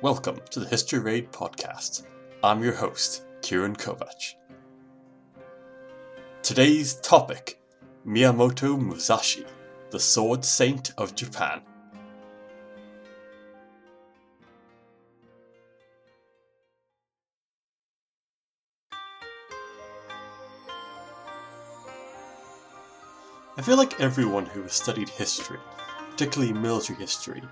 Welcome to the History Raid podcast. I'm your host, Kieran Kovac. Today's topic Miyamoto Musashi, the Sword Saint of Japan. I feel like everyone who has studied history, particularly military history,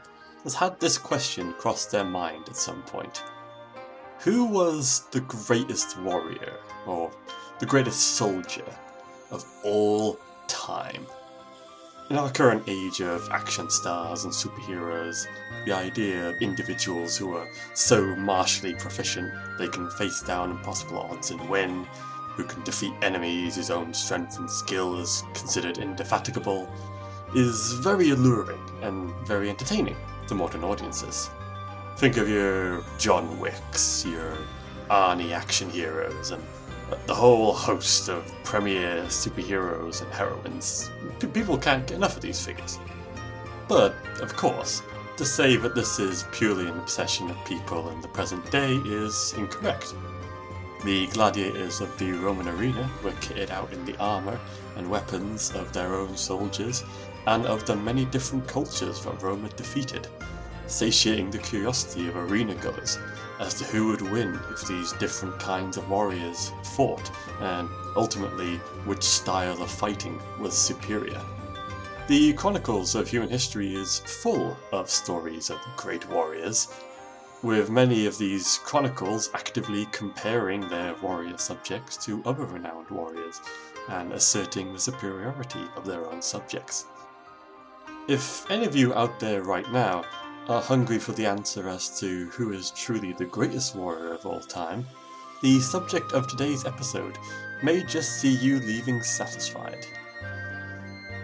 has had this question cross their mind at some point. Who was the greatest warrior, or the greatest soldier, of all time? In our current age of action stars and superheroes, the idea of individuals who are so martially proficient they can face down impossible odds and win, who can defeat enemies whose own strength and skill is considered indefatigable, is very alluring and very entertaining to modern audiences. Think of your John Wicks, your Arnie action heroes, and the whole host of premier superheroes and heroines. People can't get enough of these figures. But, of course, to say that this is purely an obsession of people in the present day is incorrect. The gladiators of the Roman arena were kitted out in the armour and weapons of their own soldiers and of the many different cultures that Rome had defeated, satiating the curiosity of arena goers as to who would win if these different kinds of warriors fought, and ultimately which style of fighting was superior. The Chronicles of Human History is full of stories of great warriors, with many of these chronicles actively comparing their warrior subjects to other renowned warriors and asserting the superiority of their own subjects. If any of you out there right now are hungry for the answer as to who is truly the greatest warrior of all time, the subject of today's episode may just see you leaving satisfied.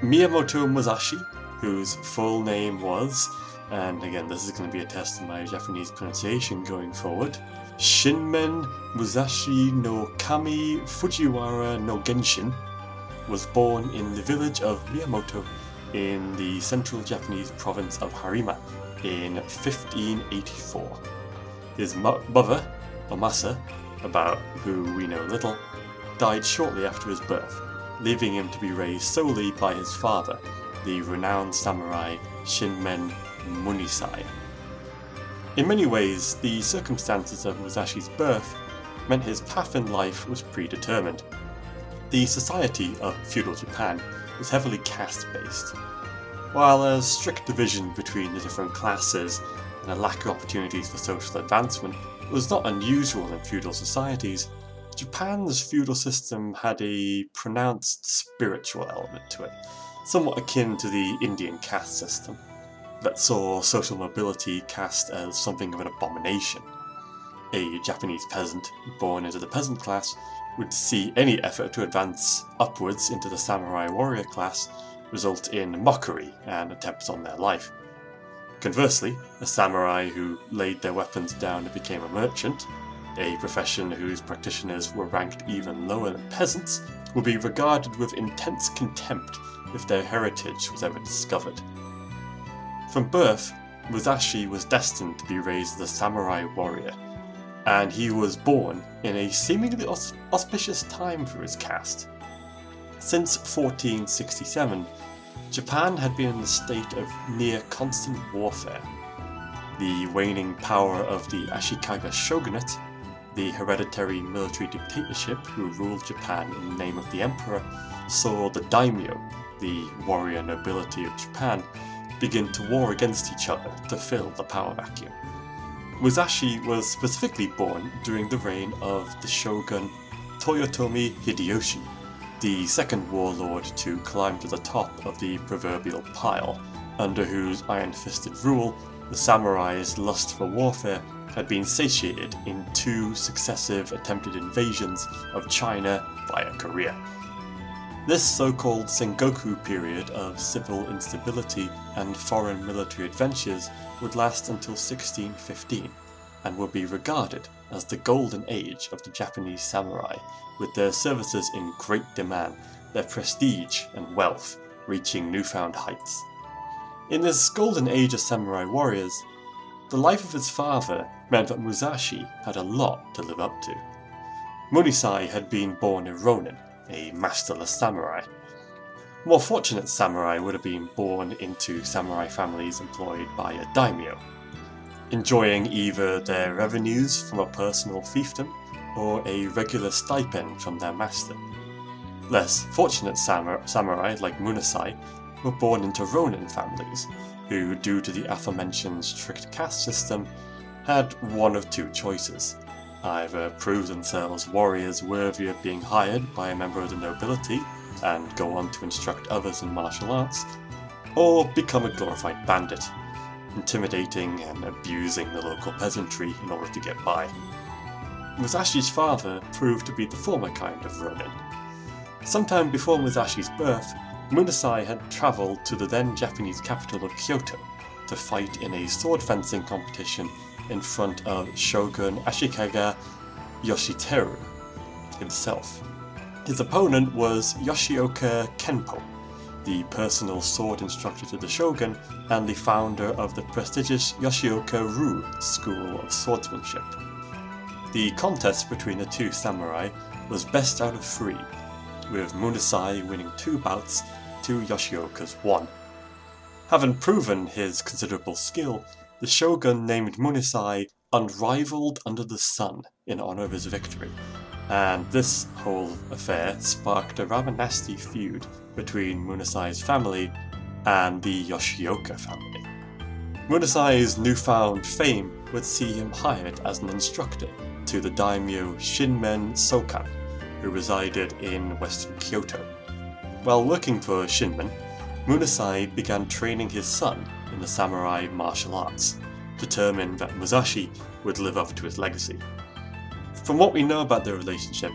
Miyamoto Musashi, whose full name was, and again this is going to be a test of my Japanese pronunciation going forward, Shinmen Musashi no Kami Fujiwara no Genshin, was born in the village of Miyamoto in the central Japanese province of Harima in 1584. His mother, Omasa, about who we know little, died shortly after his birth, leaving him to be raised solely by his father, the renowned samurai Shinmen Munisai. In many ways, the circumstances of Musashi's birth meant his path in life was predetermined. The society of feudal Japan was heavily caste based. While a strict division between the different classes and a lack of opportunities for social advancement was not unusual in feudal societies, Japan's feudal system had a pronounced spiritual element to it, somewhat akin to the Indian caste system, that saw social mobility cast as something of an abomination. A Japanese peasant born into the peasant class would see any effort to advance upwards into the samurai warrior class result in mockery and attempts on their life. Conversely, a samurai who laid their weapons down and became a merchant, a profession whose practitioners were ranked even lower than peasants, would be regarded with intense contempt if their heritage was ever discovered. From birth, Musashi was destined to be raised as a samurai warrior, and he was born in a seemingly aus- auspicious time for his caste. Since 1467, Japan had been in a state of near constant warfare. The waning power of the Ashikaga shogunate, the hereditary military dictatorship who ruled Japan in the name of the emperor, saw the daimyo, the warrior nobility of Japan, begin to war against each other to fill the power vacuum. Musashi was specifically born during the reign of the shogun Toyotomi Hideyoshi, the second warlord to climb to the top of the proverbial pile, under whose iron fisted rule the samurai's lust for warfare had been satiated in two successive attempted invasions of China via Korea. This so called Sengoku period of civil instability and foreign military adventures would last until 1615 and would be regarded as the golden age of the Japanese samurai, with their services in great demand, their prestige and wealth reaching newfound heights. In this golden age of samurai warriors, the life of his father meant that Musashi had a lot to live up to. Munisai had been born a Ronin, a masterless samurai. More fortunate samurai would have been born into samurai families employed by a daimyo, enjoying either their revenues from a personal fiefdom or a regular stipend from their master. Less fortunate samurai like Munasai were born into Ronin families, who, due to the aforementioned strict caste system, had one of two choices either uh, prove themselves warriors worthy of being hired by a member of the nobility and go on to instruct others in martial arts, or become a glorified bandit, intimidating and abusing the local peasantry in order to get by. Musashi's father proved to be the former kind of Ronin. Sometime before Musashi's birth, Munasai had travelled to the then Japanese capital of Kyoto to fight in a sword fencing competition in front of Shogun Ashikaga Yoshiteru himself. His opponent was Yoshioka Kenpo, the personal sword instructor to the shogun and the founder of the prestigious Yoshioka Ryu School of Swordsmanship. The contest between the two samurai was best out of three, with Munasai winning two bouts to Yoshioka's one. Having proven his considerable skill, the shogun named Munasai Unrivaled Under the Sun in honor of his victory, and this whole affair sparked a rather nasty feud between Munasai's family and the Yoshioka family. Munasai's newfound fame would see him hired as an instructor to the daimyo Shinmen Sokan, who resided in western Kyoto. While working for Shinmen, Munasai began training his son in the samurai martial arts, determined that Musashi would live up to his legacy. From what we know about their relationship,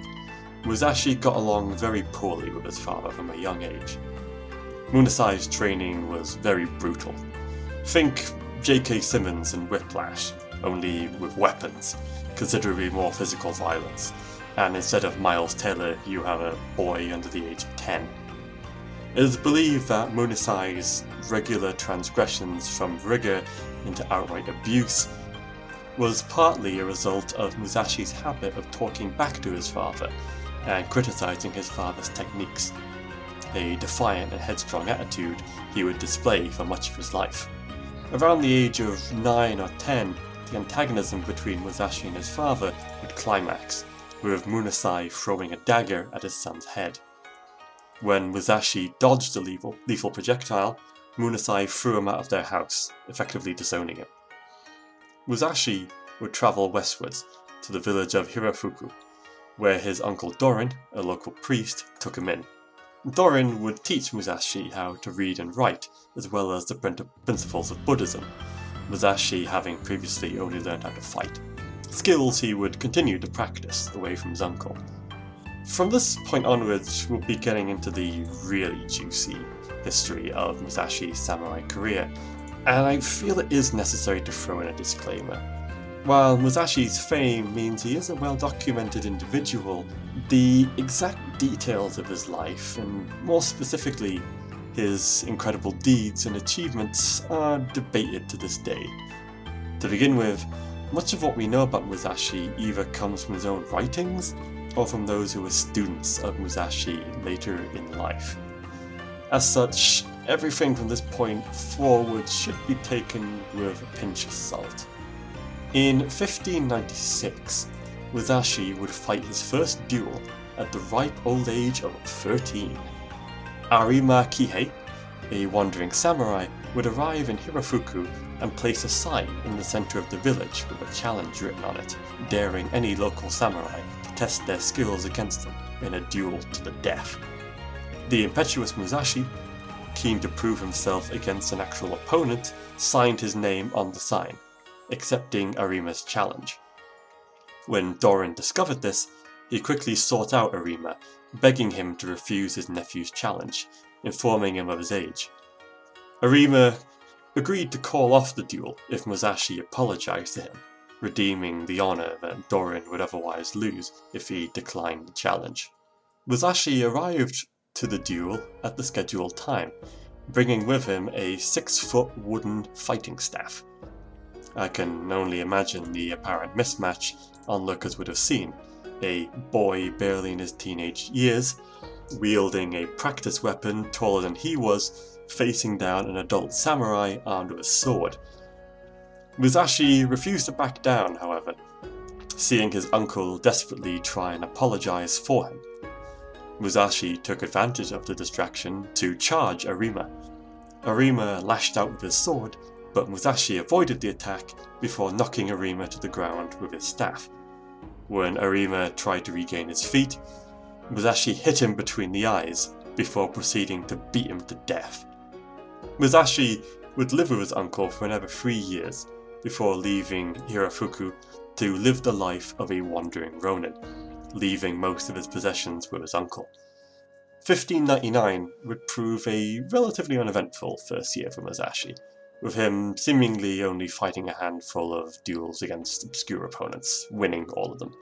Musashi got along very poorly with his father from a young age. Munasai's training was very brutal. Think J.K. Simmons in Whiplash, only with weapons, considerably more physical violence, and instead of Miles Teller, you have a boy under the age of 10. It is believed that Munasai's regular transgressions from rigor into outright abuse was partly a result of Musashi's habit of talking back to his father and criticizing his father's techniques, a defiant and headstrong attitude he would display for much of his life. Around the age of 9 or 10, the antagonism between Musashi and his father would climax, with Munasai throwing a dagger at his son's head. When Musashi dodged the lethal, lethal projectile, Munasai threw him out of their house, effectively disowning him. Musashi would travel westwards to the village of Hirafuku, where his uncle Dorin, a local priest, took him in. Dorin would teach Musashi how to read and write, as well as the principles of Buddhism, Musashi having previously only learned how to fight. Skills he would continue to practice away from his uncle. From this point onwards, we'll be getting into the really juicy history of Musashi's samurai career, and I feel it is necessary to throw in a disclaimer. While Musashi's fame means he is a well documented individual, the exact details of his life, and more specifically, his incredible deeds and achievements, are debated to this day. To begin with, much of what we know about Musashi either comes from his own writings or from those who were students of Musashi later in life. As such, everything from this point forward should be taken with a pinch of salt. In 1596, Musashi would fight his first duel at the ripe old age of 13. Arima Kihei, a wandering samurai, would arrive in Hirafuku and place a sign in the center of the village with a challenge written on it, daring any local samurai test their skills against him in a duel to the death. The impetuous Musashi, keen to prove himself against an actual opponent, signed his name on the sign, accepting Arima's challenge. When Dorin discovered this, he quickly sought out Arima, begging him to refuse his nephew's challenge, informing him of his age. Arima agreed to call off the duel if Musashi apologized to him, redeeming the honor that Dorin would otherwise lose if he declined the challenge. Musashi arrived to the duel at the scheduled time, bringing with him a six foot wooden fighting staff. I can only imagine the apparent mismatch onlookers would have seen. A boy barely in his teenage years, wielding a practice weapon taller than he was, facing down an adult samurai armed with a sword. Musashi refused to back down, however, seeing his uncle desperately try and apologize for him. Musashi took advantage of the distraction to charge Arima. Arima lashed out with his sword, but Musashi avoided the attack before knocking Arima to the ground with his staff. When Arima tried to regain his feet, Musashi hit him between the eyes before proceeding to beat him to death. Musashi would live with his uncle for another three years before leaving Hirafuku to live the life of a wandering ronin, leaving most of his possessions with his uncle. 1599 would prove a relatively uneventful first year for Musashi, with him seemingly only fighting a handful of duels against obscure opponents, winning all of them.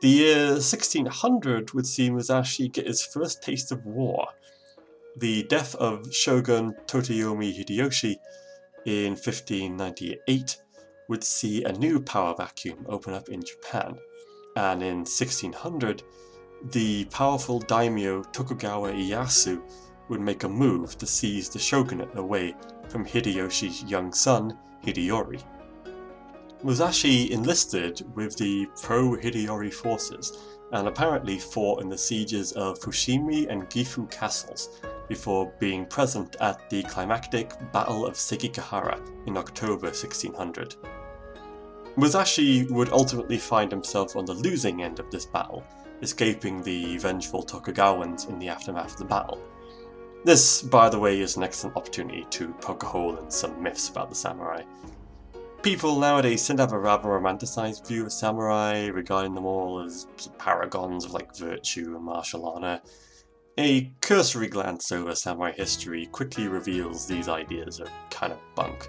The year 1600 would see Musashi get his first taste of war. The death of Shogun Toyotomi Hideyoshi in 1598 would see a new power vacuum open up in Japan, and in 1600, the powerful daimyo Tokugawa Ieyasu would make a move to seize the shogunate away from Hideyoshi's young son, Hideyori. Musashi enlisted with the pro Hideyori forces and apparently fought in the sieges of Fushimi and Gifu castles before being present at the climactic Battle of Sekigahara in October 1600. Musashi would ultimately find himself on the losing end of this battle, escaping the vengeful Tokugawans in the aftermath of the battle. This, by the way, is an excellent opportunity to poke a hole in some myths about the samurai. People nowadays tend to have a rather romanticized view of samurai, regarding them all as paragons of like virtue and martial honor. A cursory glance over samurai history quickly reveals these ideas are kind of bunk,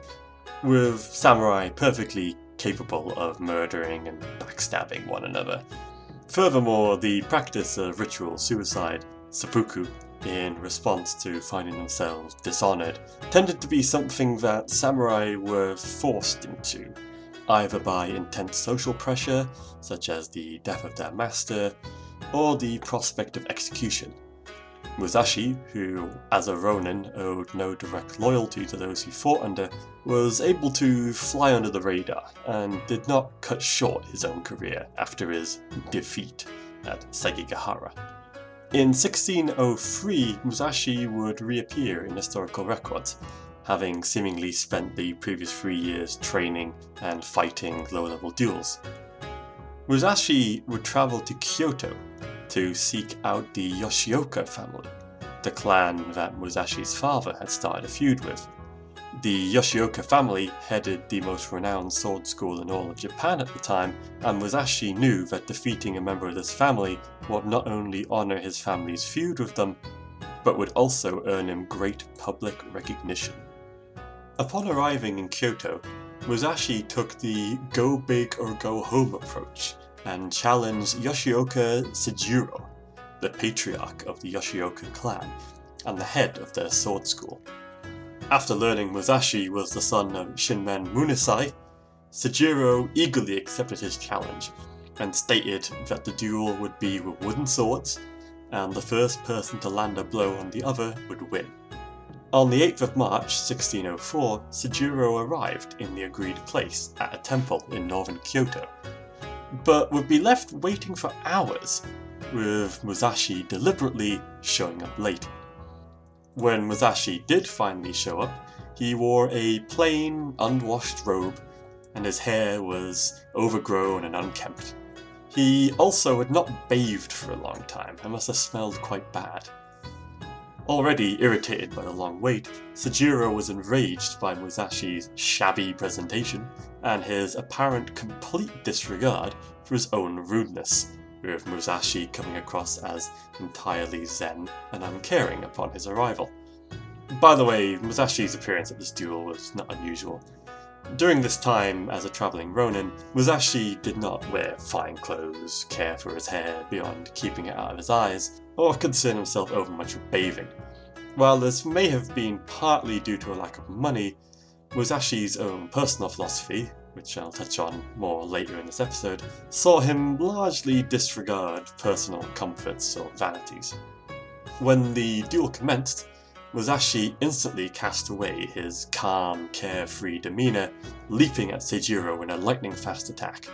with samurai perfectly capable of murdering and backstabbing one another. Furthermore, the practice of ritual suicide, seppuku, in response to finding themselves dishonored, tended to be something that samurai were forced into, either by intense social pressure, such as the death of their master, or the prospect of execution. Musashi, who as a ronin owed no direct loyalty to those he fought under, was able to fly under the radar and did not cut short his own career after his defeat at Sekigahara. In 1603, Musashi would reappear in historical records, having seemingly spent the previous three years training and fighting low level duels. Musashi would travel to Kyoto to seek out the Yoshioka family, the clan that Musashi's father had started a feud with. The Yoshioka family headed the most renowned sword school in all of Japan at the time, and Musashi knew that defeating a member of this family would not only honour his family's feud with them, but would also earn him great public recognition. Upon arriving in Kyoto, Musashi took the go big or go home approach and challenge Yoshioka Seijiro, the patriarch of the Yoshioka clan and the head of their sword school. After learning Musashi was the son of Shinmen Munisai, Seijiro eagerly accepted his challenge and stated that the duel would be with wooden swords, and the first person to land a blow on the other would win. On the 8th of March 1604, Seijiro arrived in the agreed place at a temple in northern Kyoto, but would be left waiting for hours, with Musashi deliberately showing up late. When Musashi did finally show up, he wore a plain, unwashed robe, and his hair was overgrown and unkempt. He also had not bathed for a long time and must have smelled quite bad. Already irritated by the long wait, Seijiro was enraged by Musashi's shabby presentation and his apparent complete disregard for his own rudeness, with Musashi coming across as entirely zen and uncaring upon his arrival. By the way, Musashi's appearance at this duel was not unusual. During this time, as a travelling ronin, Musashi did not wear fine clothes, care for his hair beyond keeping it out of his eyes, or concern himself overmuch with bathing. While this may have been partly due to a lack of money, Musashi's own personal philosophy, which I'll touch on more later in this episode, saw him largely disregard personal comforts or vanities. When the duel commenced, Musashi instantly cast away his calm, carefree demeanour, leaping at Seijiro in a lightning fast attack.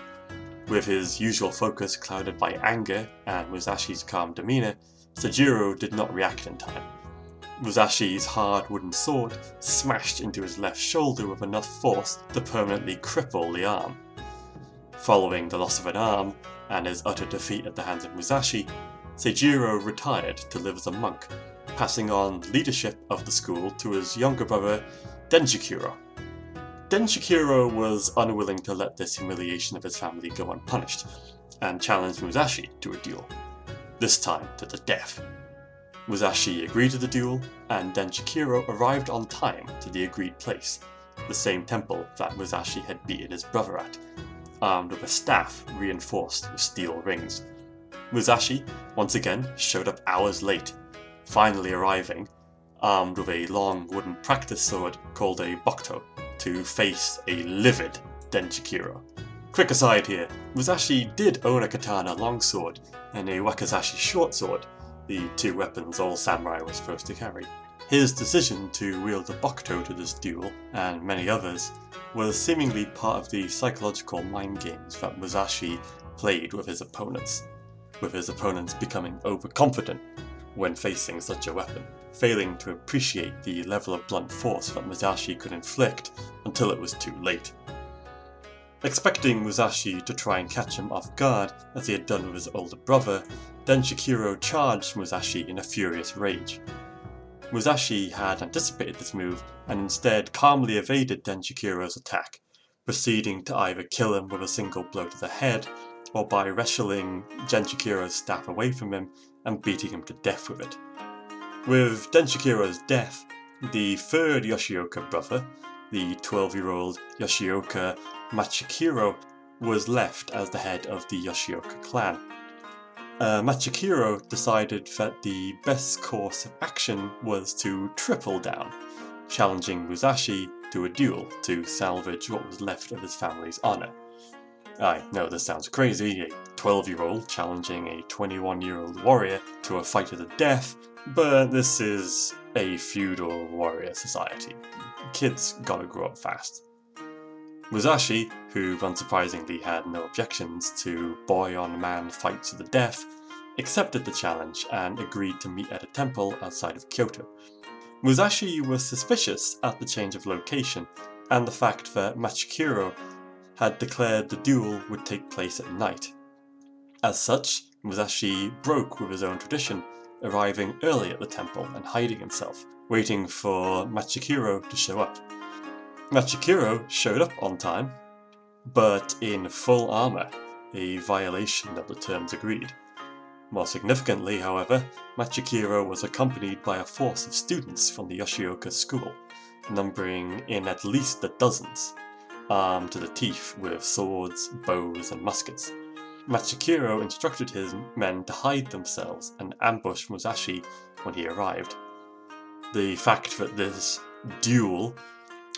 With his usual focus clouded by anger and Musashi's calm demeanour, Seijiro did not react in time. Musashi's hard wooden sword smashed into his left shoulder with enough force to permanently cripple the arm. Following the loss of an arm and his utter defeat at the hands of Musashi, Seijiro retired to live as a monk passing on leadership of the school to his younger brother, Denjikuro. Denjikuro was unwilling to let this humiliation of his family go unpunished, and challenged Musashi to a duel, this time to the death. Musashi agreed to the duel, and Denjikuro arrived on time to the agreed place, the same temple that Musashi had beaten his brother at, armed with a staff reinforced with steel rings. Musashi, once again, showed up hours late finally arriving, armed with a long wooden practice sword called a Bokuto, to face a livid Denjikuro. Quick aside here, Musashi did own a katana longsword and a wakizashi shortsword, the two weapons all samurai were supposed to carry. His decision to wield the Bokuto to this duel, and many others, was seemingly part of the psychological mind games that Musashi played with his opponents, with his opponents becoming overconfident when facing such a weapon, failing to appreciate the level of blunt force that Musashi could inflict until it was too late. Expecting Musashi to try and catch him off guard, as he had done with his older brother, Denjikuro charged Musashi in a furious rage. Musashi had anticipated this move and instead calmly evaded Denjikuro's attack, proceeding to either kill him with a single blow to the head or by wrestling Denjikuro's staff away from him and beating him to death with it. With Denjikuro's death, the third Yoshioka brother, the 12 year old Yoshioka Machikiro, was left as the head of the Yoshioka clan. Uh, Machikiro decided that the best course of action was to triple down, challenging Musashi to a duel to salvage what was left of his family's honour. Uh, I know this sounds crazy, a 12 year old challenging a 21 year old warrior to a fight to the death, but this is a feudal warrior society. Kids gotta grow up fast. Musashi, who unsurprisingly had no objections to boy on man fight to the death, accepted the challenge and agreed to meet at a temple outside of Kyoto. Musashi was suspicious at the change of location and the fact that Machikiro had declared the duel would take place at night. As such, Musashi broke with his own tradition, arriving early at the temple and hiding himself, waiting for Machikiro to show up. Machikiro showed up on time, but in full armor, a violation of the terms agreed. More significantly, however, Machikiro was accompanied by a force of students from the Yoshioka school, numbering in at least the dozens armed to the teeth with swords, bows, and muskets. Machikiro instructed his men to hide themselves and ambush Musashi when he arrived. The fact that this duel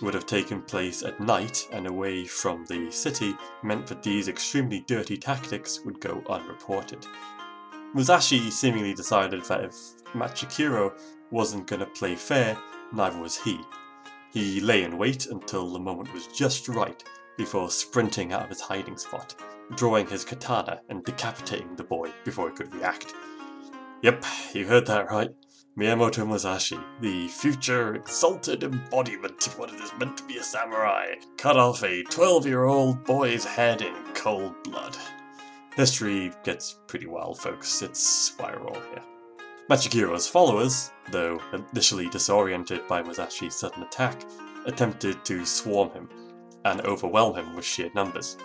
would have taken place at night and away from the city meant that these extremely dirty tactics would go unreported. Musashi seemingly decided that if Machikiro wasn't going to play fair, neither was he, he lay in wait until the moment was just right before sprinting out of his hiding spot, drawing his katana and decapitating the boy before he could react. Yep, you heard that right. Miyamoto Musashi, the future exalted embodiment of what it is meant to be a samurai, cut off a 12 year old boy's head in cold blood. History gets pretty wild, folks. It's spiral here. Machikiro's followers, though initially disoriented by Musashi's sudden attack, attempted to swarm him and overwhelm him with sheer numbers.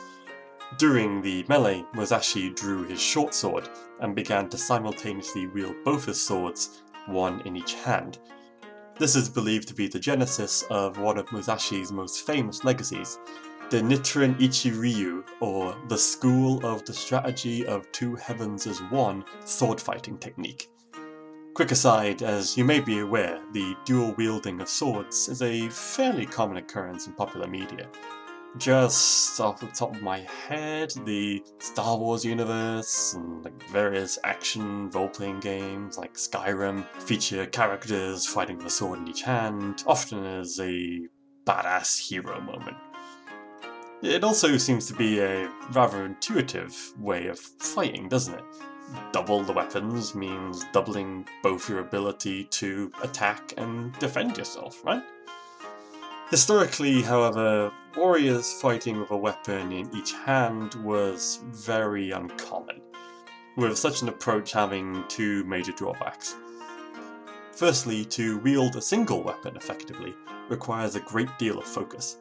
During the melee, Musashi drew his short sword and began to simultaneously wield both his swords, one in each hand. This is believed to be the genesis of one of Musashi's most famous legacies, the Niten Ichi Ryu, or the School of the Strategy of Two Heavens as One sword fighting technique. Quick aside, as you may be aware, the dual wielding of swords is a fairly common occurrence in popular media. Just off the top of my head, the Star Wars universe and like various action role-playing games like Skyrim feature characters fighting with a sword in each hand, often as a badass hero moment. It also seems to be a rather intuitive way of fighting, doesn't it? Double the weapons means doubling both your ability to attack and defend yourself, right? Historically, however, warriors fighting with a weapon in each hand was very uncommon, with such an approach having two major drawbacks. Firstly, to wield a single weapon effectively requires a great deal of focus,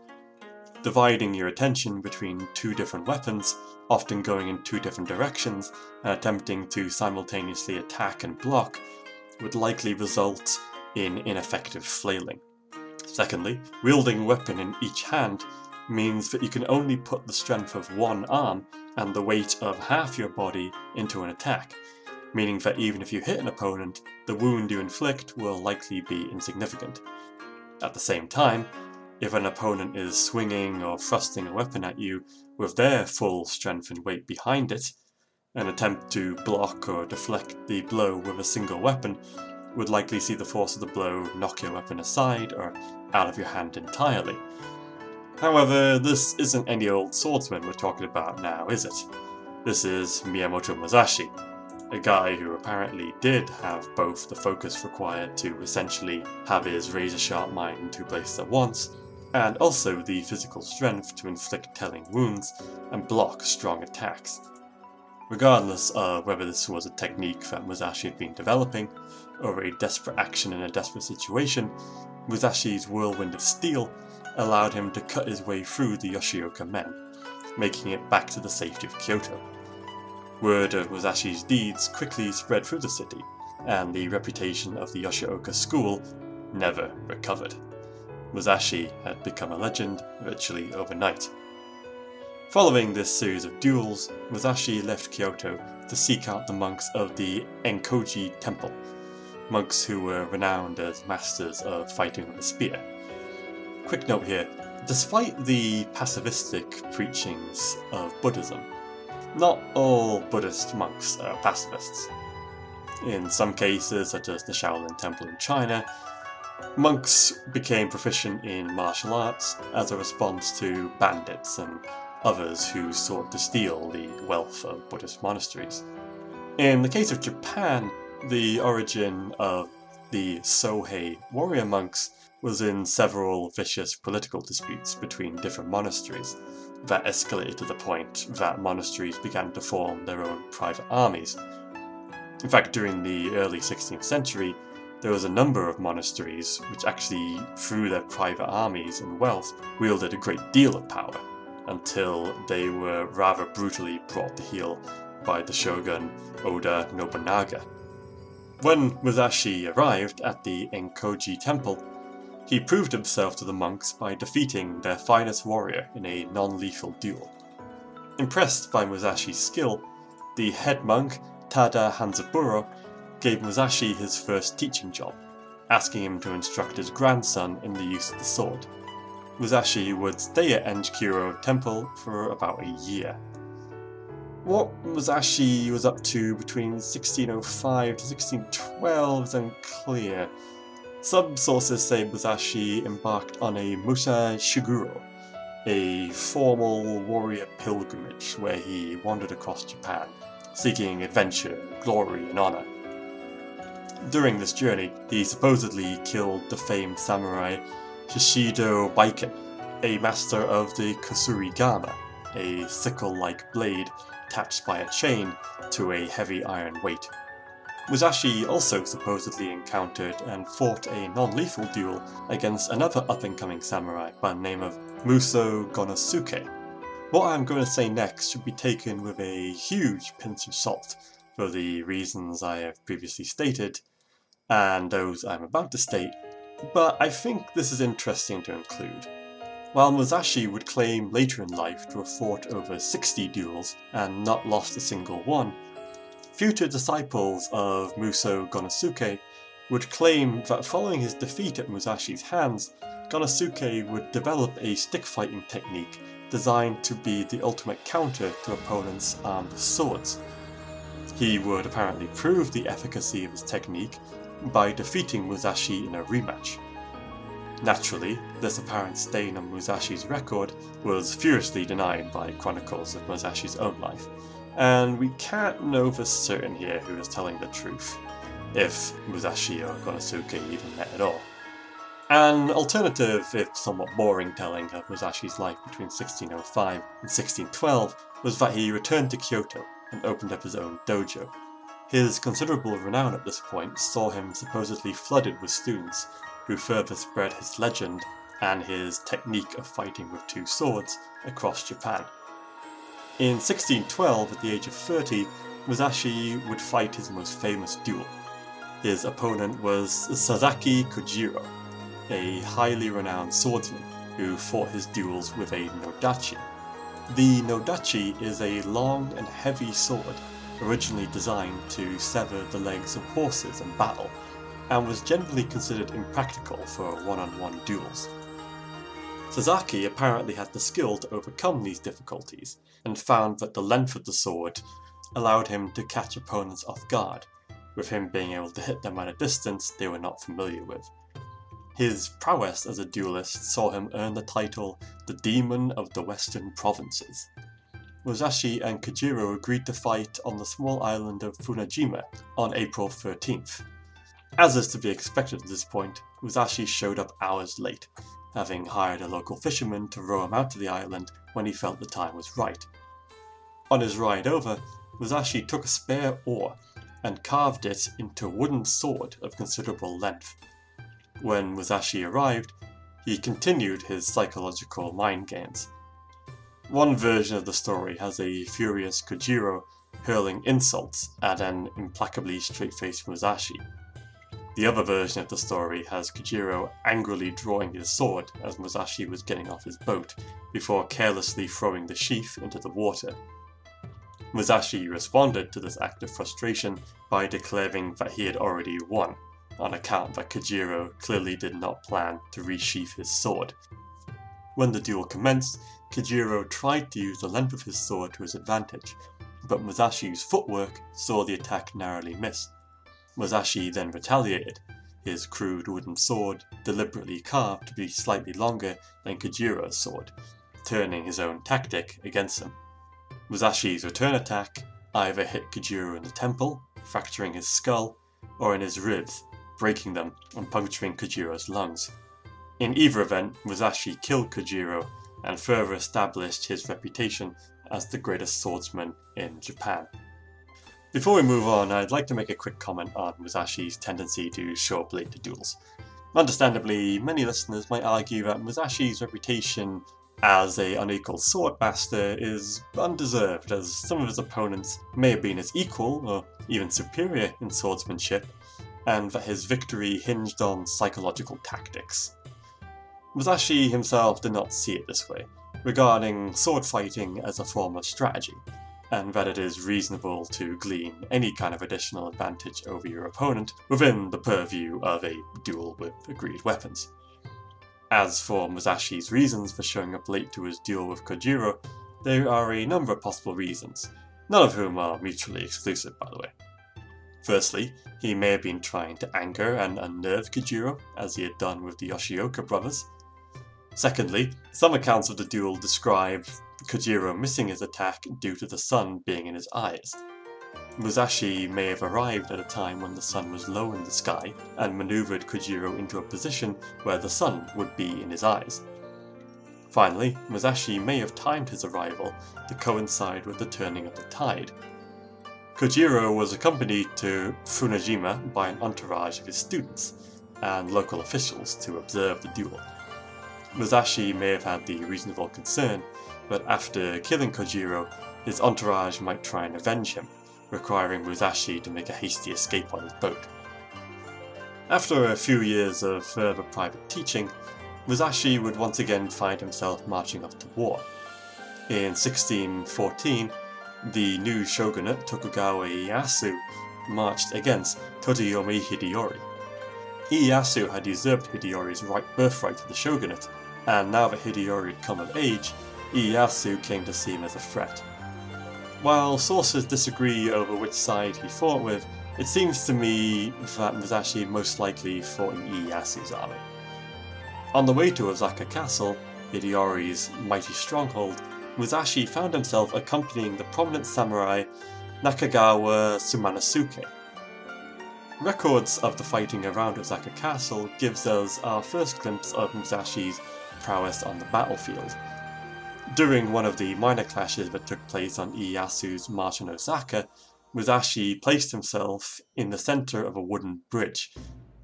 dividing your attention between two different weapons, often going in two different directions, and attempting to simultaneously attack and block, would likely result in ineffective flailing. Secondly, wielding a weapon in each hand means that you can only put the strength of one arm and the weight of half your body into an attack, meaning that even if you hit an opponent, the wound you inflict will likely be insignificant. At the same time, if an opponent is swinging or thrusting a weapon at you with their full strength and weight behind it, an attempt to block or deflect the blow with a single weapon would likely see the force of the blow knock your weapon aside or out of your hand entirely. However, this isn't any old swordsman we're talking about now, is it? This is Miyamoto Musashi, a guy who apparently did have both the focus required to essentially have his razor sharp mind in two places at once, and also the physical strength to inflict telling wounds and block strong attacks. Regardless of whether this was a technique that Musashi had been developing, or a desperate action in a desperate situation, Musashi's whirlwind of steel allowed him to cut his way through the Yoshioka men, making it back to the safety of Kyoto. Word of Musashi's deeds quickly spread through the city, and the reputation of the Yoshioka school never recovered. Musashi had become a legend virtually overnight. Following this series of duels, Musashi left Kyoto to seek out the monks of the Enkoji Temple, monks who were renowned as masters of fighting with a spear. Quick note here despite the pacifistic preachings of Buddhism, not all Buddhist monks are pacifists. In some cases, such as the Shaolin Temple in China, Monks became proficient in martial arts as a response to bandits and others who sought to steal the wealth of Buddhist monasteries. In the case of Japan, the origin of the Sohei warrior monks was in several vicious political disputes between different monasteries that escalated to the point that monasteries began to form their own private armies. In fact, during the early 16th century, there was a number of monasteries which actually, through their private armies and wealth, wielded a great deal of power, until they were rather brutally brought to heel by the shogun Oda Nobunaga. When Musashi arrived at the Enkoji temple, he proved himself to the monks by defeating their finest warrior in a non-lethal duel. Impressed by Musashi's skill, the head monk, Tada Hanzaburo, gave Musashi his first teaching job, asking him to instruct his grandson in the use of the sword. Musashi would stay at Enkoji Temple for about a year. What Musashi was up to between 1605 to 1612 is unclear. Some sources say Musashi embarked on a musha shugyo, a formal warrior pilgrimage where he wandered across Japan, seeking adventure, glory, and honor. During this journey, he supposedly killed the famed samurai Shishido Baiken, a master of the Kusarigama, a sickle-like blade attached by a chain to a heavy iron weight. Musashi also supposedly encountered and fought a non-lethal duel against another up-and-coming samurai by the name of Muso Gonosuke. What I'm going to say next should be taken with a huge pinch of salt, for the reasons I have previously stated, and those I'm about to state, but I think this is interesting to include. While Musashi would claim later in life to have fought over 60 duels and not lost a single one, future disciples of Muso Gonosuke would claim that following his defeat at Musashi's hands, Gonosuke would develop a stick fighting technique designed to be the ultimate counter to opponents armed swords. He would apparently prove the efficacy of his technique by defeating Musashi in a rematch. Naturally, this apparent stain on Musashi's record was furiously denied by chronicles of Musashi's own life, and we can't know for certain here who is telling the truth, if Musashi or Gonosuke even met at all. An alternative, if somewhat boring telling of Musashi's life between 1605 and 1612 was that he returned to Kyoto and opened up his own dojo. His considerable renown at this point saw him supposedly flooded with students who further spread his legend and his technique of fighting with two swords across Japan. In 1612, at the age of 30, Musashi would fight his most famous duel. His opponent was Sasaki Kojiro, a highly renowned swordsman who fought his duels with a nodachi. The nodachi is a long and heavy sword originally designed to sever the legs of horses in battle and was generally considered impractical for one-on-one duels. Sasaki apparently had the skill to overcome these difficulties, and found that the length of the sword allowed him to catch opponents off guard, with him being able to hit them at a distance they were not familiar with. His prowess as a duelist saw him earn the title the Demon of the Western Provinces. Musashi and Kojiro agreed to fight on the small island of Funajima on April 13th, as is to be expected at this point, Musashi showed up hours late, having hired a local fisherman to row him out to the island when he felt the time was right. On his ride over, Musashi took a spare oar and carved it into a wooden sword of considerable length. When Musashi arrived, he continued his psychological mind games. One version of the story has a furious Kojiro hurling insults at an implacably straight-faced Musashi, the other version of the story has Kojiro angrily drawing his sword as Musashi was getting off his boat, before carelessly throwing the sheath into the water. Musashi responded to this act of frustration by declaring that he had already won, on account that Kojiro clearly did not plan to resheath his sword. When the duel commenced, Kojiro tried to use the length of his sword to his advantage, but Musashi's footwork saw the attack narrowly miss. Musashi then retaliated, his crude wooden sword deliberately carved to be slightly longer than Kojiro's sword, turning his own tactic against him. Musashi's return attack either hit Kojiro in the temple, fracturing his skull, or in his ribs, breaking them and puncturing Kojiro's lungs. In either event, Musashi killed Kojiro and further established his reputation as the greatest swordsman in Japan. Before we move on, I'd like to make a quick comment on Musashi's tendency to show up late to duels. Understandably, many listeners might argue that Musashi's reputation as a unequal sword master is undeserved, as some of his opponents may have been his equal or even superior in swordsmanship, and that his victory hinged on psychological tactics. Musashi himself did not see it this way, regarding sword fighting as a form of strategy, and that it is reasonable to glean any kind of additional advantage over your opponent within the purview of a duel with agreed weapons. As for Musashi's reasons for showing up late to his duel with Kojiro, there are a number of possible reasons, none of whom are mutually exclusive, by the way. Firstly, he may have been trying to anger and unnerve Kojiro, as he had done with the Yoshioka brothers. Secondly, some accounts of the duel describe Kojiro missing his attack due to the sun being in his eyes. Musashi may have arrived at a time when the sun was low in the sky and maneuvered Kojiro into a position where the sun would be in his eyes. Finally, Musashi may have timed his arrival to coincide with the turning of the tide. Kojiro was accompanied to Funajima by an entourage of his students and local officials to observe the duel. Musashi may have had the reasonable concern but after killing Kojiro, his entourage might try and avenge him, requiring Musashi to make a hasty escape on his boat. After a few years of further private teaching, Musashi would once again find himself marching off to war. In 1614, the new shogunate Tokugawa Ieyasu marched against Toyotomi Hideyori. Ieyasu had usurped Hideyori's right birthright to the shogunate, and now that Hideyori had come of age, Ieyasu came to see him as a threat. While sources disagree over which side he fought with, it seems to me that Musashi most likely fought in Ieyasu's army. On the way to Osaka Castle, Hideyori's mighty stronghold, Musashi found himself accompanying the prominent samurai Nakagawa Sumanosuke. Records of the fighting around Osaka Castle gives us our first glimpse of Musashi's prowess on the battlefield. During one of the minor clashes that took place on Ieyasu's march on Osaka, Musashi placed himself in the center of a wooden bridge,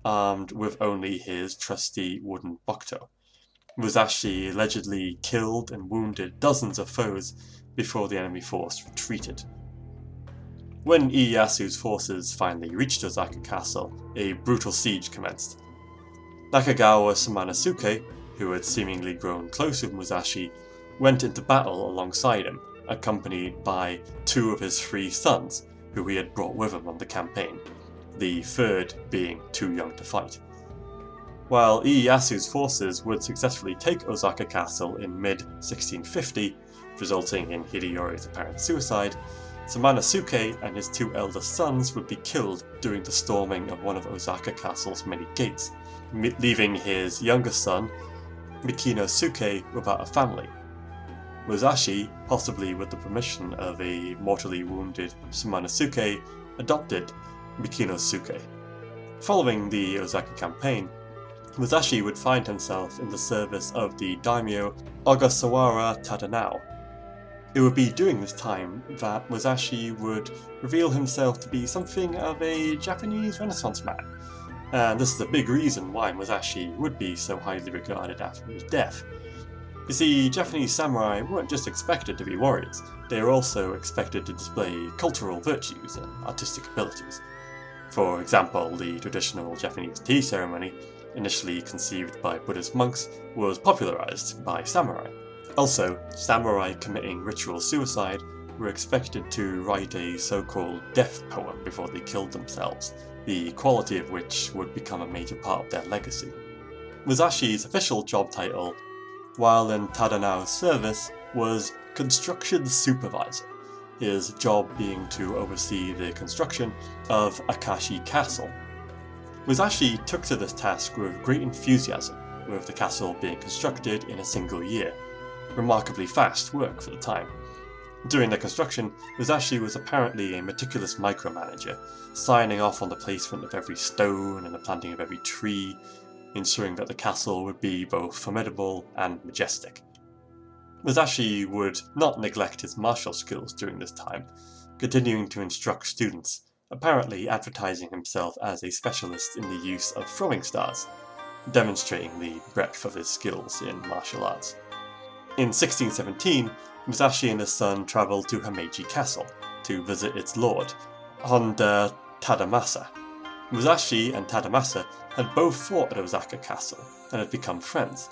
armed with only his trusty wooden bokuto. Musashi allegedly killed and wounded dozens of foes before the enemy force retreated. When Ieyasu's forces finally reached Osaka Castle, a brutal siege commenced. Nakagawa Sumanosuke, who had seemingly grown close with Musashi, went into battle alongside him, accompanied by two of his three sons, who he had brought with him on the campaign, the third being too young to fight. While Ieyasu's forces would successfully take Osaka Castle in mid 1650, resulting in Hideyori's apparent suicide, Sumanosuke and his two eldest sons would be killed during the storming of one of Osaka Castle's many gates, leaving his youngest son, Mikinosuke, without a family. Musashi, possibly with the permission of a mortally wounded Sumanosuke, adopted Mikinosuke. Following the Ozaki campaign, Musashi would find himself in the service of the daimyo Ogasawara Tadanao. It would be during this time that Musashi would reveal himself to be something of a Japanese Renaissance man, and this is a big reason why Musashi would be so highly regarded after his death. You see, Japanese samurai weren't just expected to be warriors, they were also expected to display cultural virtues and artistic abilities. For example, the traditional Japanese tea ceremony initially conceived by Buddhist monks, was popularized by samurai. Also, samurai committing ritual suicide were expected to write a so called death poem before they killed themselves, the quality of which would become a major part of their legacy. Musashi's official job title, while in Tadanao's service, was Construction Supervisor, his job being to oversee the construction of Akashi Castle, Musashi took to this task with great enthusiasm, with the castle being constructed in a single year. Remarkably fast work for the time. During the construction, Musashi was apparently a meticulous micromanager, signing off on the placement of every stone and the planting of every tree, ensuring that the castle would be both formidable and majestic. Musashi would not neglect his martial skills during this time, continuing to instruct students apparently advertising himself as a specialist in the use of throwing stars, demonstrating the breadth of his skills in martial arts. In 1617, Musashi and his son travelled to Himeji Castle to visit its lord, Honda Tadamasa. Musashi and Tadamasa had both fought at Osaka Castle and had become friends.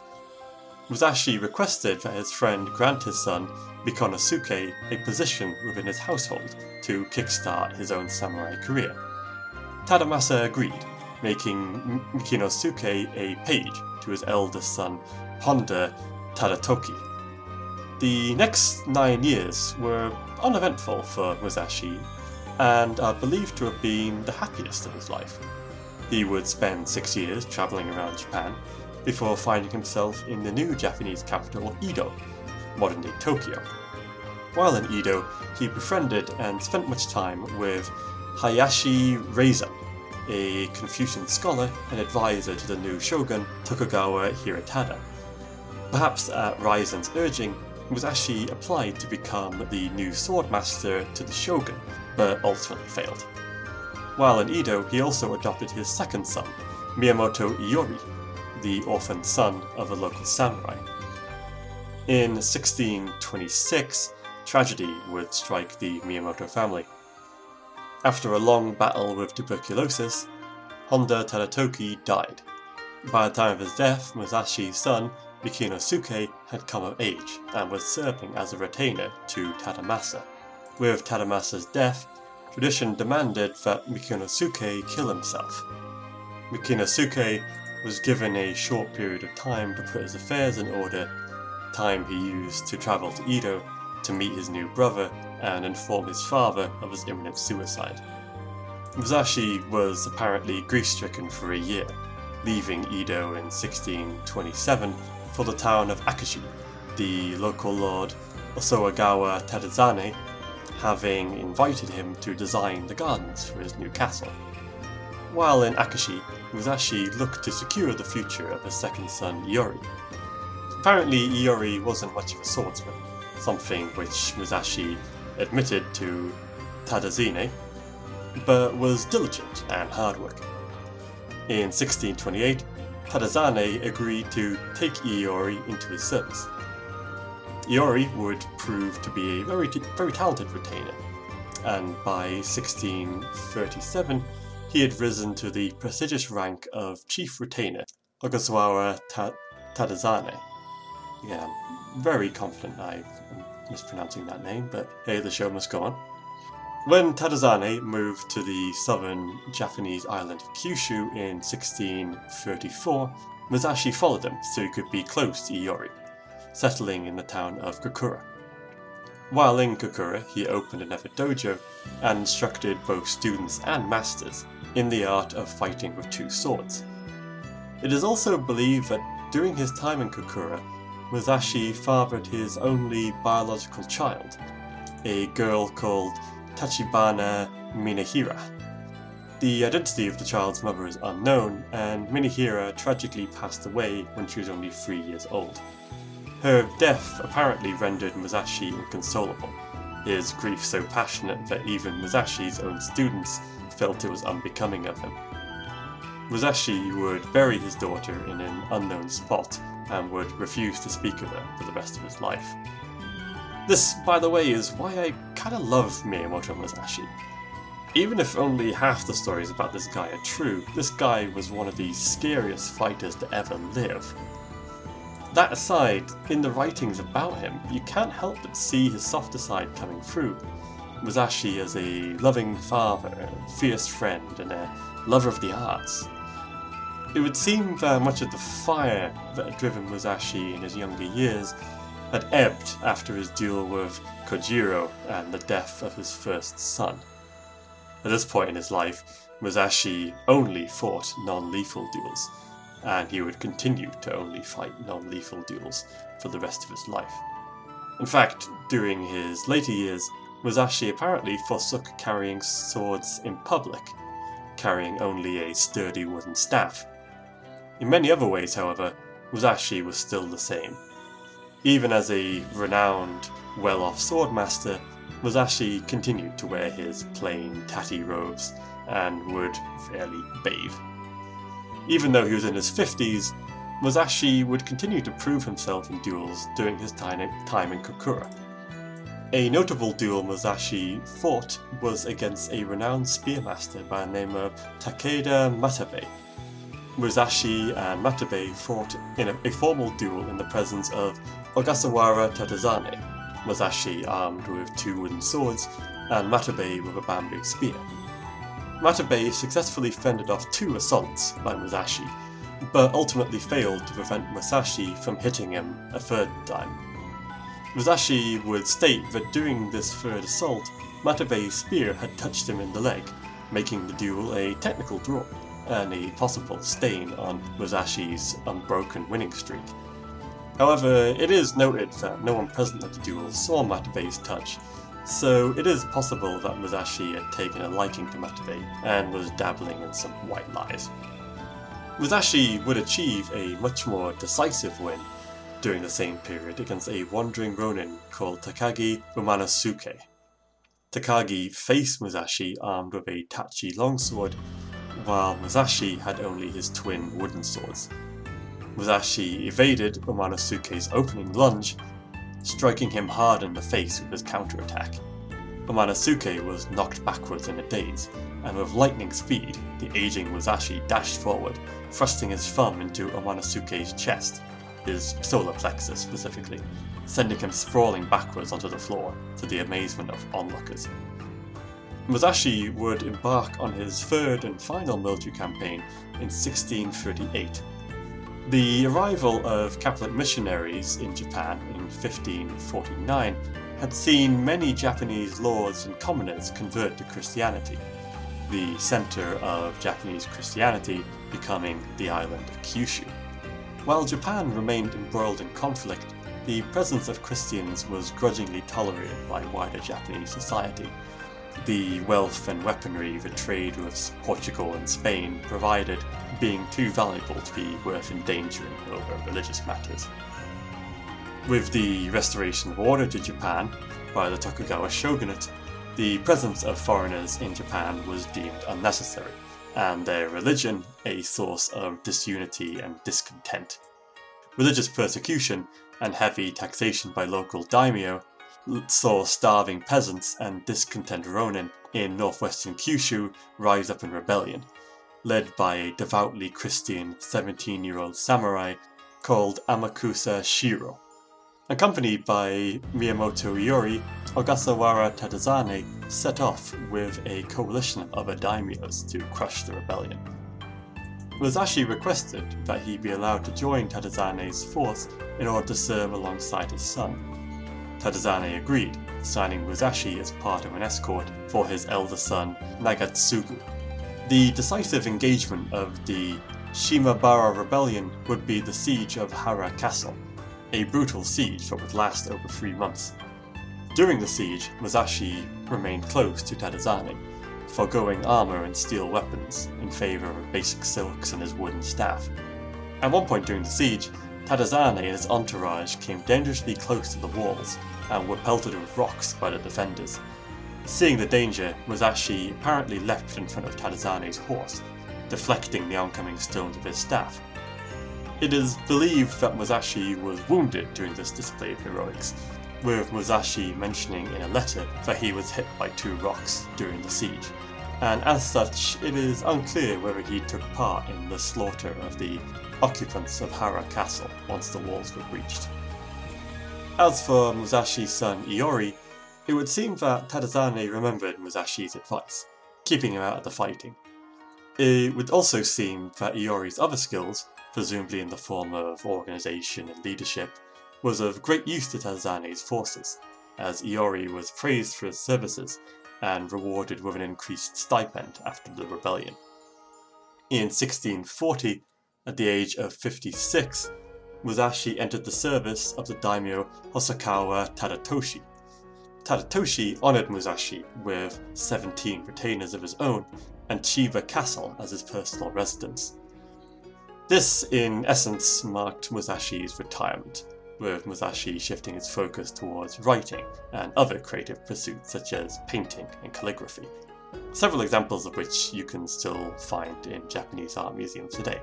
Musashi requested that his friend grant his son Mikinosuke a position within his household to kickstart his own samurai career. Tadamasa agreed, making Mikinosuke a page to his eldest son Honda Tadatoki. The next nine years were uneventful for Musashi and are believed to have been the happiest of his life. He would spend six years traveling around Japan before finding himself in the new Japanese capital Edo, modern day Tokyo. While in Edo, he befriended and spent much time with Hayashi Reizen, a Confucian scholar and advisor to the new shogun Tokugawa Hirotada. Perhaps uh, at Reizen's urging, Musashi applied to become the new swordmaster to the shogun, but ultimately failed. While in Edo, he also adopted his second son, Miyamoto Iori, the orphan son of a local samurai. In 1626, tragedy would strike the Miyamoto family. After a long battle with tuberculosis, Honda Tadatoki died. By the time of his death, Musashi's son, Mikinosuke, had come of age and was serving as a retainer to Tadamasa. With Tadamasa's death, tradition demanded that Mikinosuke kill himself. Mikinosuke was given a short period of time to put his affairs in order, time he used to travel to Edo to meet his new brother and inform his father of his imminent suicide. Musashi was apparently grief-stricken for a year, leaving Edo in 1627 for the town of Akashi, the local lord Osowagawa Tadazane having invited him to design the gardens for his new castle. While in Akashi, Musashi looked to secure the future of his second son Iori. Apparently Iori wasn't much of a swordsman, something which Musashi admitted to Tadazane, but was diligent and hardworking. In 1628, Tadazane agreed to take Iori into his service. Iori would prove to be a very, very talented retainer, and by 1637 he had risen to the prestigious rank of chief retainer, Ogasawara Ta- Tadazane. Yeah, I'm very confident I'm mispronouncing that name, but hey, the show must go on. When Tadazane moved to the southern Japanese island of Kyushu in 1634, Musashi followed him so he could be close to Iori settling in the town of Kokura. While in Kokura, he opened another dojo and instructed both students and masters in the art of fighting with two swords. It is also believed that during his time in Kokura, Musashi fathered his only biological child, a girl called Tachibana Minehira. The identity of the child's mother is unknown, and Minehira tragically passed away when she was only three years old. Her death apparently rendered Musashi inconsolable, his grief so passionate that even Musashi's own students felt it was unbecoming of him. Musashi would bury his daughter in an unknown spot and would refuse to speak of her for the rest of his life. This, by the way, is why I kinda love Miyamoto Musashi. Even if only half the stories about this guy are true, this guy was one of the scariest fighters to ever live. That aside, in the writings about him, you can't help but see his softer side coming through. Musashi as a loving father, a fierce friend, and a lover of the arts. It would seem that much of the fire that had driven Musashi in his younger years had ebbed after his duel with Kojiro and the death of his first son. At this point in his life, Musashi only fought non lethal duels, and he would continue to only fight non lethal duels for the rest of his life. In fact, during his later years, Musashi apparently forsook carrying swords in public, carrying only a sturdy wooden staff. In many other ways, however, Musashi was still the same. Even as a renowned, well off swordmaster, Musashi continued to wear his plain, tatty robes and would rarely bathe. Even though he was in his 50s, Musashi would continue to prove himself in duels during his time in Kokura. A notable duel Musashi fought was against a renowned spearmaster by the name of Takeda Matabe. Musashi and Matabe fought in a, a formal duel in the presence of Ogasawara Tadazane, Musashi armed with two wooden swords, and Matabe with a bamboo spear. Matabe successfully fended off two assaults by Musashi, but ultimately failed to prevent Musashi from hitting him a third time. Musashi would state that during this third assault, Matabe's spear had touched him in the leg, making the duel a technical draw and a possible stain on Musashi's unbroken winning streak. However, it is noted that no one present at the duel saw Matabe's touch, so it is possible that Musashi had taken a liking to Matabe and was dabbling in some white lies. Musashi would achieve a much more decisive win during the same period against a wandering ronin called Takagi Umanosuke. Takagi faced Musashi armed with a tachi longsword, while Musashi had only his twin wooden swords. Musashi evaded Umanosuke's opening lunge striking him hard in the face with his counterattack. Umanosuke was knocked backwards in a daze, and with lightning speed, the aging Musashi dashed forward, thrusting his thumb into Umanosuke's chest, his solar plexus specifically, sending him sprawling backwards onto the floor to the amazement of onlookers. Musashi would embark on his third and final military campaign in 1638. The arrival of Catholic missionaries in Japan in 1549 had seen many Japanese lords and commoners convert to Christianity, the center of Japanese Christianity becoming the island of Kyushu. While Japan remained embroiled in conflict, the presence of Christians was grudgingly tolerated by wider Japanese society. The wealth and weaponry the trade with Portugal and Spain provided being too valuable to be worth endangering over religious matters. With the restoration of order to Japan by the Tokugawa shogunate, the presence of foreigners in Japan was deemed unnecessary, and their religion a source of disunity and discontent. Religious persecution and heavy taxation by local daimyo saw starving peasants and discontent ronin in northwestern Kyushu rise up in rebellion, led by a devoutly Christian 17 year old samurai called Amakusa Shiro. Accompanied by Miyamoto Iori, Ogasawara Tadazane set off with a coalition of other daimyos to crush the rebellion. Musashi requested that he be allowed to join Tadazane's force in order to serve alongside his son. Tadazane agreed, signing Musashi as part of an escort for his elder son Nagatsugu. The decisive engagement of the Shimabara rebellion would be the siege of Hara Castle, a brutal siege that would last over three months. During the siege, Musashi remained close to Tadazane, foregoing armor and steel weapons in favor of basic silks and his wooden staff. At one point during the siege, Tadazane and his entourage came dangerously close to the walls and were pelted with rocks by the defenders. Seeing the danger, Musashi apparently leapt in front of Tadazane's horse, deflecting the oncoming stones with his staff, it is believed that Musashi was wounded during this display of heroics, with Musashi mentioning in a letter that he was hit by two rocks during the siege, and as such, it is unclear whether he took part in the slaughter of the occupants of Hara Castle once the walls were breached. As for Musashi's son Iori, it would seem that Tadazane remembered Musashi's advice, keeping him out of the fighting. It would also seem that Iori's other skills, presumably in the form of organisation and leadership, was of great use to Tadazane's forces, as Iori was praised for his services and rewarded with an increased stipend after the rebellion. In 1640, at the age of 56, Musashi entered the service of the daimyo Hosokawa Tadatoshi. Tadatoshi honoured Musashi with 17 retainers of his own and Chiba Castle as his personal residence. This, in essence, marked Musashi's retirement, with Musashi shifting his focus towards writing and other creative pursuits such as painting and calligraphy, several examples of which you can still find in Japanese art museums today.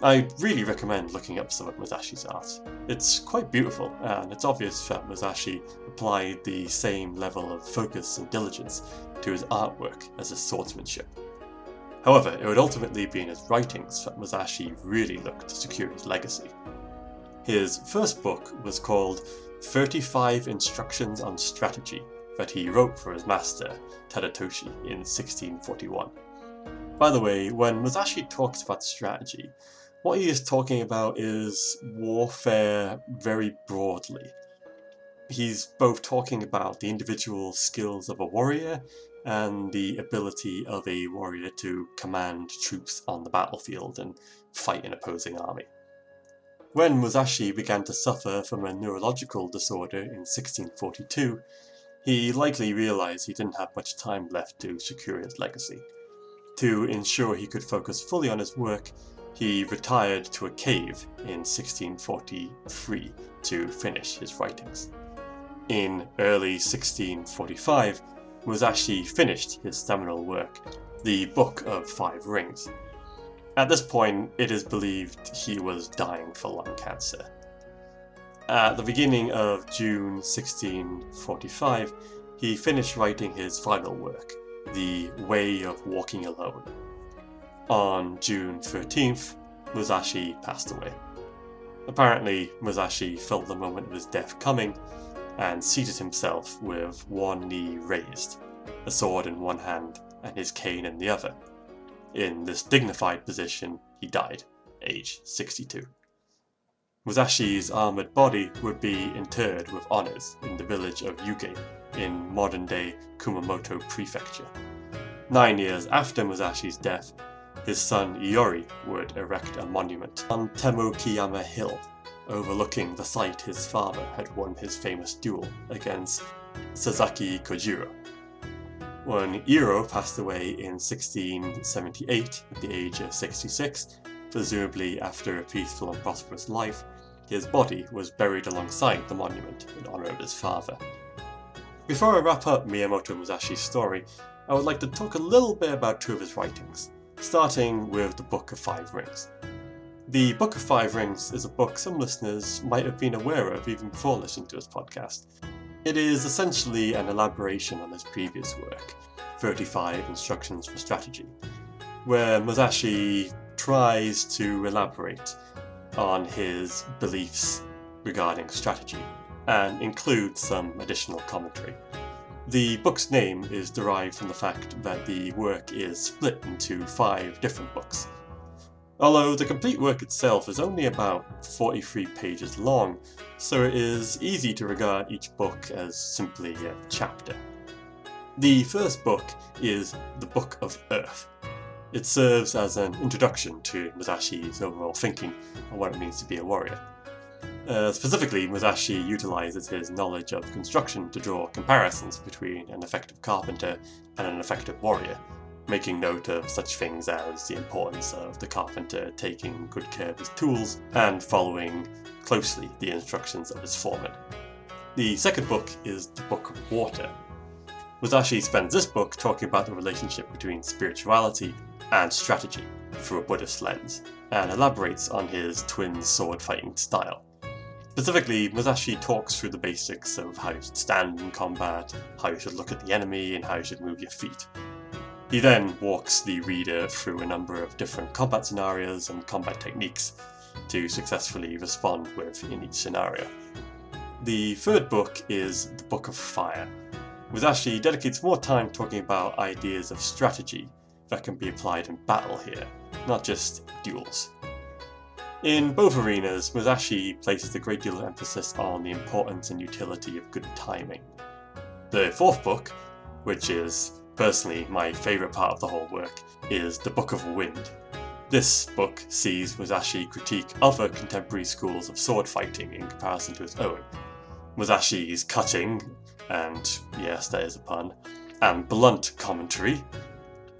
I really recommend looking up some of Musashi's art. It's quite beautiful, and it's obvious that Musashi applied the same level of focus and diligence to his artwork as his swordsmanship. However, it would ultimately be in his writings that Musashi really looked to secure his legacy. His first book was called 35 Instructions on Strategy that he wrote for his master, Tadatoshi, in 1641. By the way, when Musashi talks about strategy, what he is talking about is warfare very broadly. He's both talking about the individual skills of a warrior and the ability of a warrior to command troops on the battlefield and fight an opposing army. When Musashi began to suffer from a neurological disorder in 1642, he likely realized he didn't have much time left to secure his legacy. To ensure he could focus fully on his work, he retired to a cave in 1643 to finish his writings. In early 1645, Musashi finished his seminal work, the Book of Five Rings. At this point, it is believed he was dying for lung cancer. At the beginning of June 1645, he finished writing his final work, The Way of Walking Alone. On June 13th, Musashi passed away. Apparently, Musashi felt the moment of his death coming and seated himself with one knee raised, a sword in one hand and his cane in the other. In this dignified position, he died, age 62. Musashi's armoured body would be interred with honours in the village of Yuge in modern day Kumamoto Prefecture. Nine years after Musashi's death, his son Iori would erect a monument on Temokiyama Hill, overlooking the site his father had won his famous duel against Sasaki Kojiro. When Iori passed away in 1678 at the age of 66, presumably after a peaceful and prosperous life, his body was buried alongside the monument in honour of his father. Before I wrap up Miyamoto Musashi's story, I would like to talk a little bit about two of his writings, starting with the Book of Five Rings. The Book of Five Rings is a book some listeners might have been aware of even before listening to this podcast. It is essentially an elaboration on his previous work, 35 Instructions for Strategy, where Musashi tries to elaborate on his beliefs regarding strategy and includes some additional commentary. The book's name is derived from the fact that the work is split into five different books. Although the complete work itself is only about 43 pages long, so it is easy to regard each book as simply a chapter. The first book is The Book of Earth. It serves as an introduction to Musashi's overall thinking on what it means to be a warrior. Uh, specifically, Musashi utilizes his knowledge of construction to draw comparisons between an effective carpenter and an effective warrior, making note of such things as the importance of the carpenter taking good care of his tools and following closely the instructions of his foreman. The second book is the Book of Water. Musashi spends this book talking about the relationship between spirituality and strategy through a Buddhist lens, and elaborates on his twin sword fighting style. Specifically, Musashi talks through the basics of how you should stand in combat, how you should look at the enemy, and how you should move your feet. He then walks the reader through a number of different combat scenarios and combat techniques to successfully respond with in each scenario. The third book is The Book of Fire. Musashi dedicates more time talking about ideas of strategy that can be applied in battle here, not just duels. In both arenas, Musashi places a great deal of emphasis on the importance and utility of good timing. The fourth book, which is personally my favourite part of the whole work, is The Book of Wind. This book sees Musashi critique other contemporary schools of sword fighting in comparison to his own. Musashi's cutting, and yes, that is a pun, and blunt commentary,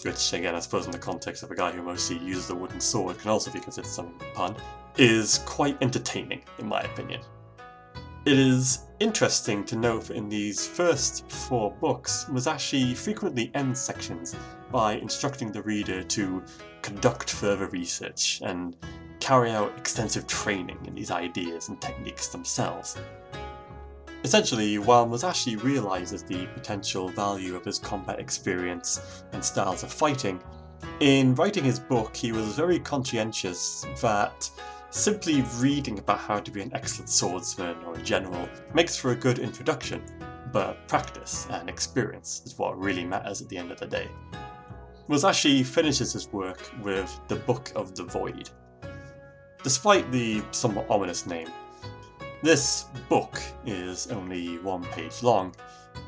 which again I suppose in the context of a guy who mostly uses a wooden sword can also be considered something of a pun, is quite entertaining in my opinion. It is interesting to note that in these first four books, Musashi frequently ends sections by instructing the reader to conduct further research and carry out extensive training in these ideas and techniques themselves. Essentially, while Musashi realizes the potential value of his combat experience and styles of fighting, in writing his book he was very conscientious that simply reading about how to be an excellent swordsman or a general makes for a good introduction, but practice and experience is what really matters at the end of the day. Musashi finishes his work with The Book of the Void. Despite the somewhat ominous name, this book is only one page long,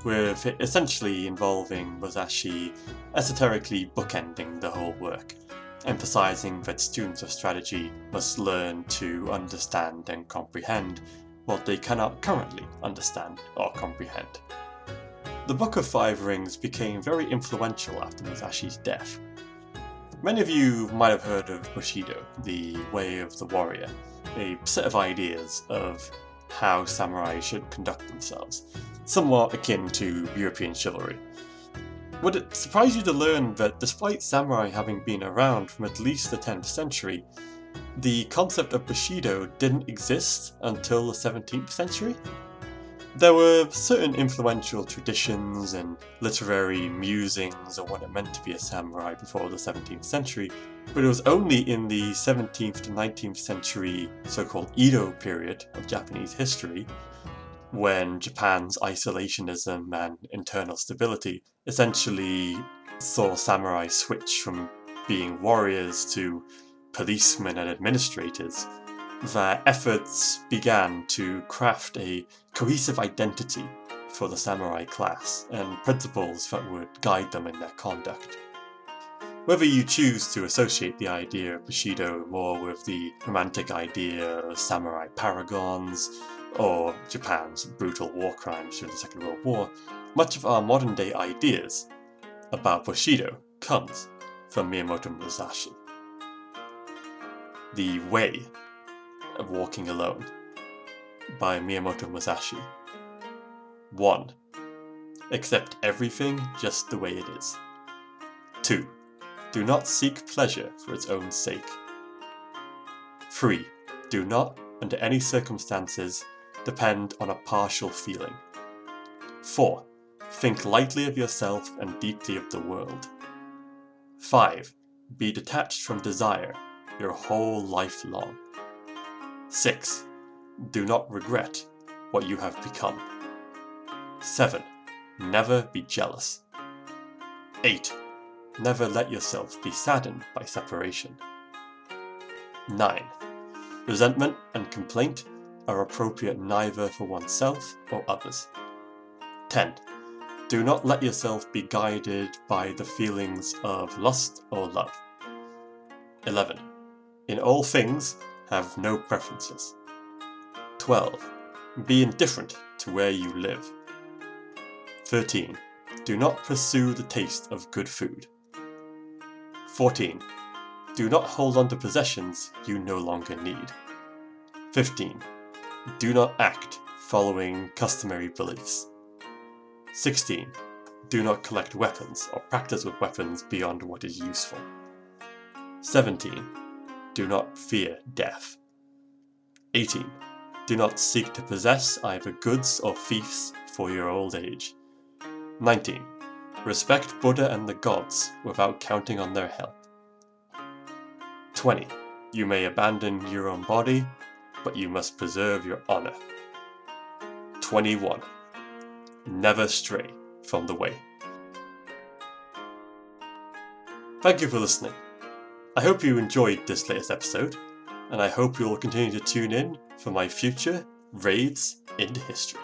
with it essentially involving Musashi esoterically bookending the whole work, emphasizing that students of strategy must learn to understand and comprehend what they cannot currently understand or comprehend. The Book of Five Rings became very influential after Musashi's death. Many of you might have heard of Bushido, the way of the warrior, a set of ideas of how samurai should conduct themselves, somewhat akin to European chivalry. Would it surprise you to learn that despite samurai having been around from at least the 10th century, the concept of Bushido didn't exist until the 17th century? There were certain influential traditions and literary musings on what it meant to be a samurai before the 17th century, but it was only in the 17th to 19th century so called Edo period of Japanese history when Japan's isolationism and internal stability essentially saw samurai switch from being warriors to policemen and administrators, their efforts began to craft a cohesive identity for the samurai class and principles that would guide them in their conduct. Whether you choose to associate the idea of Bushido more with the romantic idea of samurai paragons, or Japan's brutal war crimes during the Second World War, much of our modern day ideas about Bushido comes from Miyamoto Musashi. The Way of Walking Alone by Miyamoto Musashi. 1. Accept everything just the way it is. 2. Do not seek pleasure for its own sake. 3. Do not, under any circumstances, depend on a partial feeling. 4. Think lightly of yourself and deeply of the world. 5. Be detached from desire your whole life long. 6. Do not regret what you have become. 7. Never be jealous. 8. Never let yourself be saddened by separation. 9. Resentment and complaint are appropriate neither for oneself or others. 10. Do not let yourself be guided by the feelings of lust or love. 11. In all things, have no preferences. 12. Be indifferent to where you live. 13. Do not pursue the taste of good food. 14. Do not hold on to possessions you no longer need. 15. Do not act following customary beliefs. 16. Do not collect weapons or practice with weapons beyond what is useful. 17. Do not fear death. 18. Do not seek to possess either goods or fiefs for your old age. 19. Respect Buddha and the gods without counting on their help. 20. You may abandon your own body but you must preserve your honor. 21. Never stray from the way. Thank you for listening. I hope you enjoyed this latest episode, and I hope you will continue to tune in for my future raids into history.